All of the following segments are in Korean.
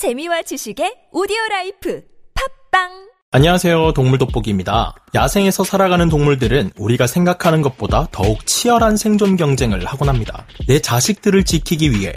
재미와 지식의 오디오 라이프 팟빵 안녕하세요. 동물 돋보기입니다. 야생에서 살아가는 동물들은 우리가 생각하는 것보다 더욱 치열한 생존 경쟁을 하곤 합니다. 내 자식들을 지키기 위해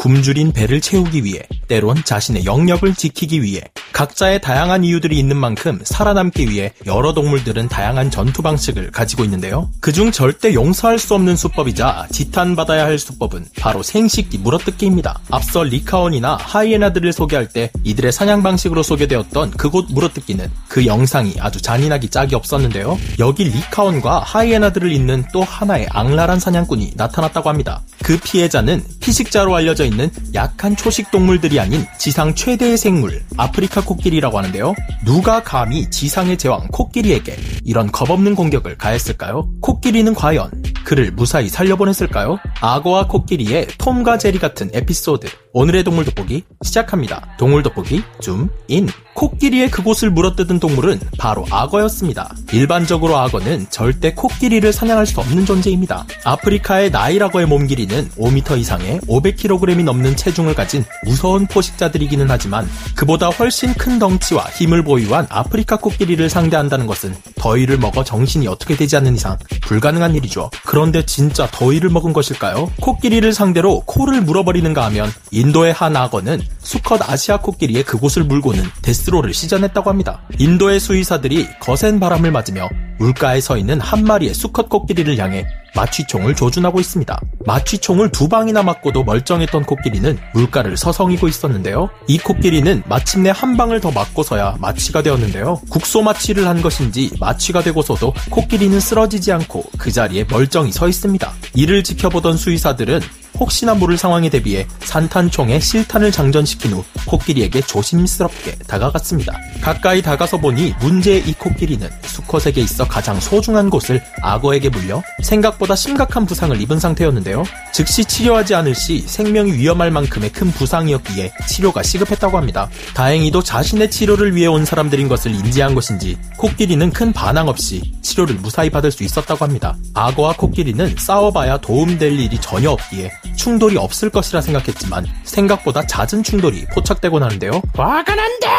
굶주린 배를 채우기 위해 때론 자신의 영역을 지키기 위해 각자의 다양한 이유들이 있는 만큼 살아남기 위해 여러 동물들은 다양한 전투 방식을 가지고 있는데요. 그중 절대 용서할 수 없는 수법이자 지탄받아야 할 수법은 바로 생식기 물어뜯기입니다. 앞서 리카온이나 하이에나들을 소개할 때 이들의 사냥 방식으로 소개되었던 그곳 물어뜯기는 그 영상이 아주 잔인하기 짝이 없었는데요. 여기 리카온과 하이에나들을 잇는 또 하나의 악랄한 사냥꾼이 나타났다고 합니다. 그 피해자는 피식자로 알려져 있는 약한 초식 동물들이 아닌 지상 최대의 생물 아프리카 코끼리라고 하는데요. 누가 감히 지상의 제왕 코끼리에게 이런 겁없는 공격을 가했을까요? 코끼리는 과연 그를 무사히 살려보냈을까요? 악어와 코끼리의 톰과 제리 같은 에피소드 오늘의 동물 돋보기 시작합니다. 동물 돋보기 줌인 코끼리의 그곳을 물어뜯은 동물은 바로 악어였습니다. 일반적으로 악어는 절대 코끼리를 사냥할 수 없는 존재입니다. 아프리카의 나일악어의 몸 길이는 5m 이상의 500kg이 넘는 체중을 가진 무서운 포식자들이기는 하지만 그보다 훨씬 큰 덩치와 힘을 보유한 아프리카 코끼리를 상대한다는 것은 더위를 먹어 정신이 어떻게 되지 않는 이상 불가능한 일이죠. 그런데 진짜 더위를 먹은 것일까요? 코끼리를 상대로 코를 물어버리는가 하면 인도의 한 악어는 수컷 아시아 코끼리의 그곳을 물고는 데스로를 시전했다고 합니다. 인도의 수의사들이 거센 바람을 맞으며 물가에 서 있는 한 마리의 수컷 코끼리를 향해 마취총을 조준하고 있습니다. 마취총을 두 방이나 맞고도 멀쩡했던 코끼리는 물가를 서성이고 있었는데요. 이 코끼리는 마침내 한 방을 더 맞고서야 마취가 되었는데요. 국소 마취를 한 것인지 마취가 되고서도 코끼리는 쓰러지지 않고 그 자리에 멀쩡히 서 있습니다. 이를 지켜보던 수의사들은 혹시나 모를 상황에 대비해 산탄총에 실탄을 장전시킨 후 코끼리에게 조심스럽게 다가갔습니다. 가까이 다가서 보니 문제의 이 코끼리는 수컷에게 있어 가장 소중한 곳을 악어에게 물려 생각보다 심각한 부상을 입은 상태였는데요. 즉시 치료하지 않을 시 생명이 위험할 만큼의 큰 부상이었기에 치료가 시급했다고 합니다. 다행히도 자신의 치료를 위해 온 사람들인 것을 인지한 것인지 코끼리는 큰 반항 없이 치료를 무사히 받을 수 있었다고 합니다. 악어와 코끼리는 싸워봐야 도움될 일이 전혀 없기에 충돌이 없을 것이라 생각했지만 생각보다 잦은 충돌이 포착되곤 하는데요. 화가 난다!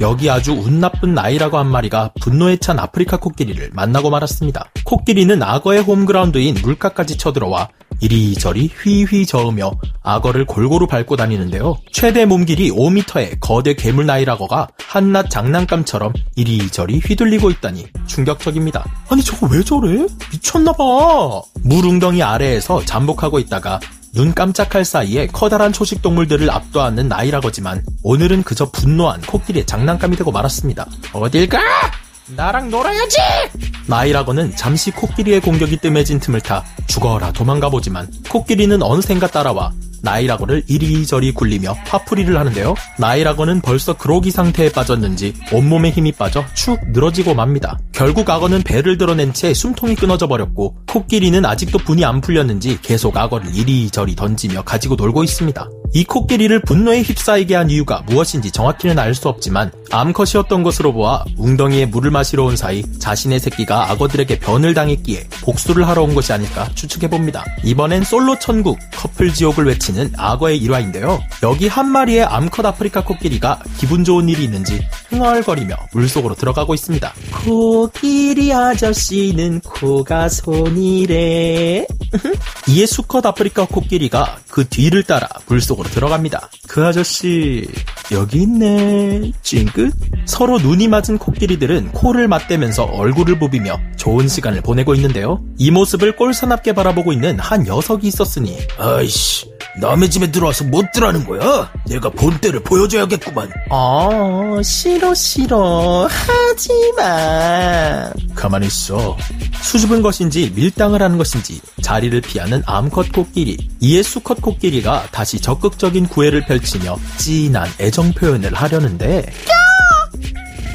여기 아주 운 나쁜 나이라고 한 마리가 분노에 찬 아프리카 코끼리를 만나고 말았습니다. 코끼리는 악어의 홈그라운드인 물가까지 쳐들어와 이리저리 휘휘 저으며 악어를 골고루 밟고 다니는데요. 최대 몸길이 5m의 거대 괴물 나이라거가 한낱 장난감처럼 이리저리 휘둘리고 있다니 충격적입니다. 아니 저거 왜 저래? 미쳤나봐. 물웅덩이 아래에서 잠복하고 있다가 눈 깜짝할 사이에 커다란 초식 동물들을 압도하는 나이라거지만 오늘은 그저 분노한 코끼리의 장난감이 되고 말았습니다. 어딜 가? 나랑 놀아야지! 나이라거는 잠시 코끼리의 공격이 뜸해진 틈을 타 죽어라 도망가 보지만 코끼리는 어느샌가 따라와 나이라거를 이리저리 굴리며 화풀이를 하는데요. 나이라거는 벌써 그로기 상태에 빠졌는지 온몸에 힘이 빠져 축 늘어지고 맙니다. 결국 악어는 배를 드러낸 채 숨통이 끊어져 버렸고 코끼리는 아직도 분이 안 풀렸는지 계속 악어를 이리저리 던지며 가지고 놀고 있습니다. 이 코끼리를 분노에 휩싸이게 한 이유가 무엇인지 정확히는 알 수 없지만 암컷이었던 것으로 보아 웅덩이에 물을 마시러 온 사이 자신의 새끼가 악어들에게 변을 당했기에 복수를 하러 온 것이 아닐까 추측해봅니다. 이번엔 솔로 천국, 커플 지옥을 외치는 악어의 일화인데요. 여기 한 마리의 암컷 아프리카 코끼리가 기분 좋은 일이 있는지 흥얼거리며 물속으로 들어가고 있습니다. 코끼리 아저씨는 코가 손이래. 이에 수컷 아프리카 코끼리가 그 뒤를 따라 물속으로 들어갑니다. 그 아저씨 여기 있네. 찡긋. 서로 눈이 맞은 코끼리들은 코를 맞대면서 얼굴을 부비며 좋은 시간을 보내고 있는데요. 이 모습을 꼴사납게 바라보고 있는 한 녀석이 있었으니 아이씨, 남의 집에 들어와서 못 들라는 거야? 내가 본때를 보여줘야겠구만. 아 싫어 싫어 하지마 가만히 있어 수줍은 것인지 밀당을 하는 것인지 자리를 피하는 암컷 코끼리 이에 수컷 코끼리가 다시 적극적인 구애를 펼치며 진한 애정 표현을 하려는데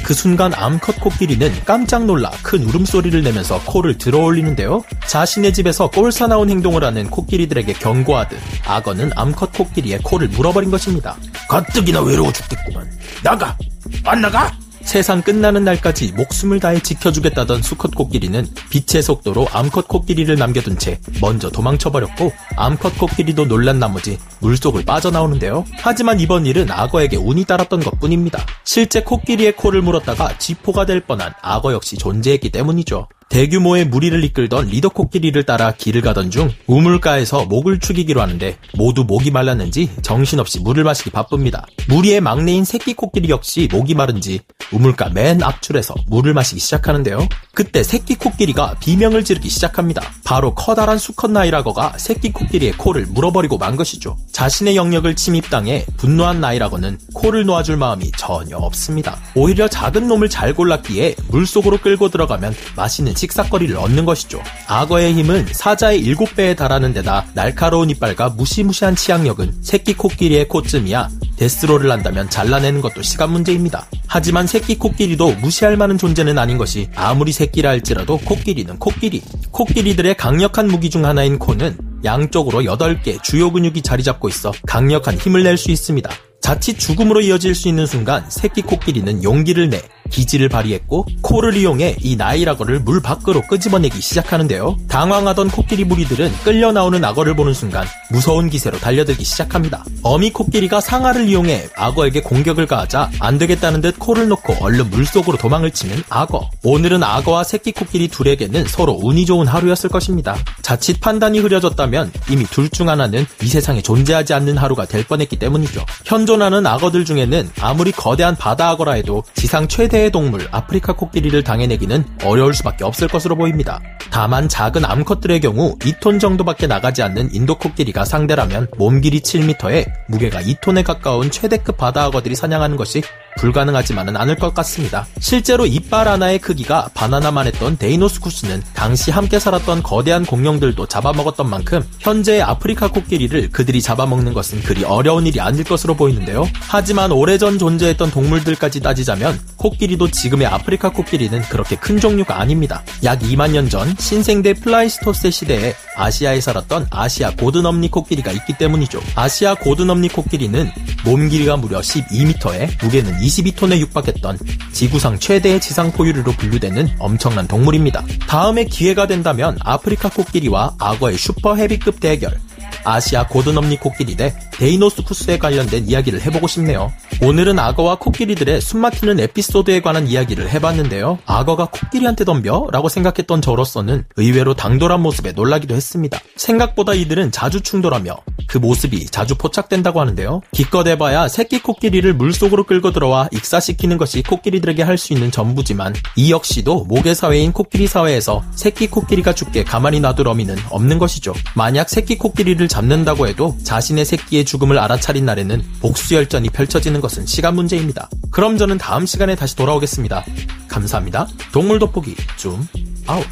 그 순간 암컷 코끼리는 깜짝 놀라 큰 울음소리를 내면서 코를 들어 올리는데요. 자신의 집에서 꼴사나운 행동을 하는 코끼리들에게 경고하듯 악어는 암컷 코끼리의 코를 물어버린 것입니다. 가뜩이나 외로워 죽겠구만. 나가! 안 나가? 세상 끝나는 날까지 목숨을 다해 지켜주겠다던 수컷 코끼리는 빛의 속도로 암컷 코끼리를 남겨둔 채 먼저 도망쳐버렸고 암컷 코끼리도 놀란 나머지 물속을 빠져나오는데요. 하지만 이번 일은 악어에게 운이 따랐던 것 뿐입니다. 실제 코끼리의 코를 물었다가 쥐포가 될 뻔한 악어 역시 존재했기 때문이죠. 대규모의 무리를 이끌던 리더 코끼리를 따라 길을 가던 중 우물가에서 목을 축이기로 하는데 모두 목이 말랐는지 정신없이 물을 마시기 바쁩니다. 무리의 막내인 새끼 코끼리 역시 목이 마른지 우물가 맨 앞줄에서 물을 마시기 시작하는데요. 그때 새끼 코끼리가 비명을 지르기 시작합니다. 바로 커다란 수컷 나이라거가 새끼 코끼리의 코를 물어버리고 만 것이죠. 자신의 영역을 침입당해 분노한 나이라거는 코를 놓아줄 마음이 전혀 없습니다. 오히려 작은 놈을 잘 골랐기에 물속으로 끌고 들어가면 맛있는 식사거리를 얻는 것이죠. 악어의 힘은 사자의 7배에 달하는 데다 날카로운 이빨과 무시무시한 치악력은 새끼 코끼리의 코쯤이야 death roll을 한다면 잘라내는 것도 시간 문제입니다. 하지만 새끼 코끼리도 무시할 만한 존재는 아닌 것이 아무리 새끼라 할지라도 코끼리는 코끼리. 코끼리들의 강력한 무기 중 하나인 코는 양쪽으로 8개 주요 근육이 자리 잡고 있어 강력한 힘을 낼 수 있습니다. 자칫 죽음으로 이어질 수 있는 순간 새끼 코끼리는 용기를 내 기지를 발휘했고 코를 이용해 이 나일 악어를 물 밖으로 끄집어내기 시작하는데요. 당황하던 코끼리 무리들은 끌려 나오는 악어를 보는 순간 무서운 기세로 달려들기 시작합니다. 어미 코끼리가 상아를 이용해 악어에게 공격을 가하자 안 되겠다는 듯 코를 놓고 얼른 물속으로 도망을 치는 악어. 오늘은 악어와 새끼 코끼리 둘에게는 서로 운이 좋은 하루였을 것입니다. 자칫 판단이 흐려졌다면 이미 둘 중 하나는 이 세상에 존재하지 않는 하루가 될 뻔했기 때문이죠. 현존하는 악어들 중에는 아무리 거대한 바다 악어라 해도 지상 최대 의 동물 아프리카 코끼리를 당해내기는 어려울 수밖에 없을 것으로 보입니다. 다만 작은 암컷들의 경우 2톤 정도밖에 나가지 않는 인도 코끼리가 상대라면 몸 길이 7m에 무게가 2톤에 가까운 최대급 바다 악어들이 사냥하는 것이 불가능하지만은 않을 것 같습니다. 실제로 이빨 하나의 크기가 바나나만 했던 데이노스쿠스는 당시 함께 살았던 거대한 공룡들도 잡아먹었던 만큼 현재의 아프리카 코끼리를 그들이 잡아먹는 것은 그리 어려운 일이 아닐 것으로 보이는데요. 하지만 오래전 존재했던 동물들까지 따지자면 코끼리도 지금의 아프리카 코끼리는 그렇게 큰 종류가 아닙니다. 약 2만 년 전 신생대 플라이스토세 시대에 아시아에 살았던 아시아 곧은엄니 코끼리가 있기 때문이죠. 아시아 곧은엄니 코끼리는 몸 길이가 무려 12m에 무게는 22톤에 육박했던 지구상 최대의 지상 포유류로 분류되는 엄청난 동물입니다. 다음에 기회가 된다면 아프리카 코끼리와 악어의 슈퍼 헤비급 대결, 아시아 곧은엄니 코끼리 대 데이노스쿠스에 관련된 이야기를 해보고 싶네요. 오늘은 악어와 코끼리들의 숨막히는 에피소드에 관한 이야기를 해봤는데요. 악어가 코끼리한테 덤벼? 라고 생각했던 저로서는 의외로 당돌한 모습에 놀라기도 했습니다. 생각보다 이들은 자주 충돌하며 그 모습이 자주 포착된다고 하는데요. 기껏 해봐야 새끼 코끼리를 물속으로 끌고 들어와 익사시키는 것이 코끼리들에게 할 수 있는 전부지만 이 역시도 모계 사회인 코끼리 사회에서 새끼 코끼리가 죽게 가만히 놔둘 어미는 없는 것이죠. 만약 새끼 코끼리를 잡는다고 해도 자신의 새끼의 죽음을 알아차린 날에는 복수 열전이 펼쳐지는 것은 시간 문제입니다. 그럼 저는 다음 시간에 다시 돌아오겠습니다. 감사합니다. 동물 돋보기 줌 아웃.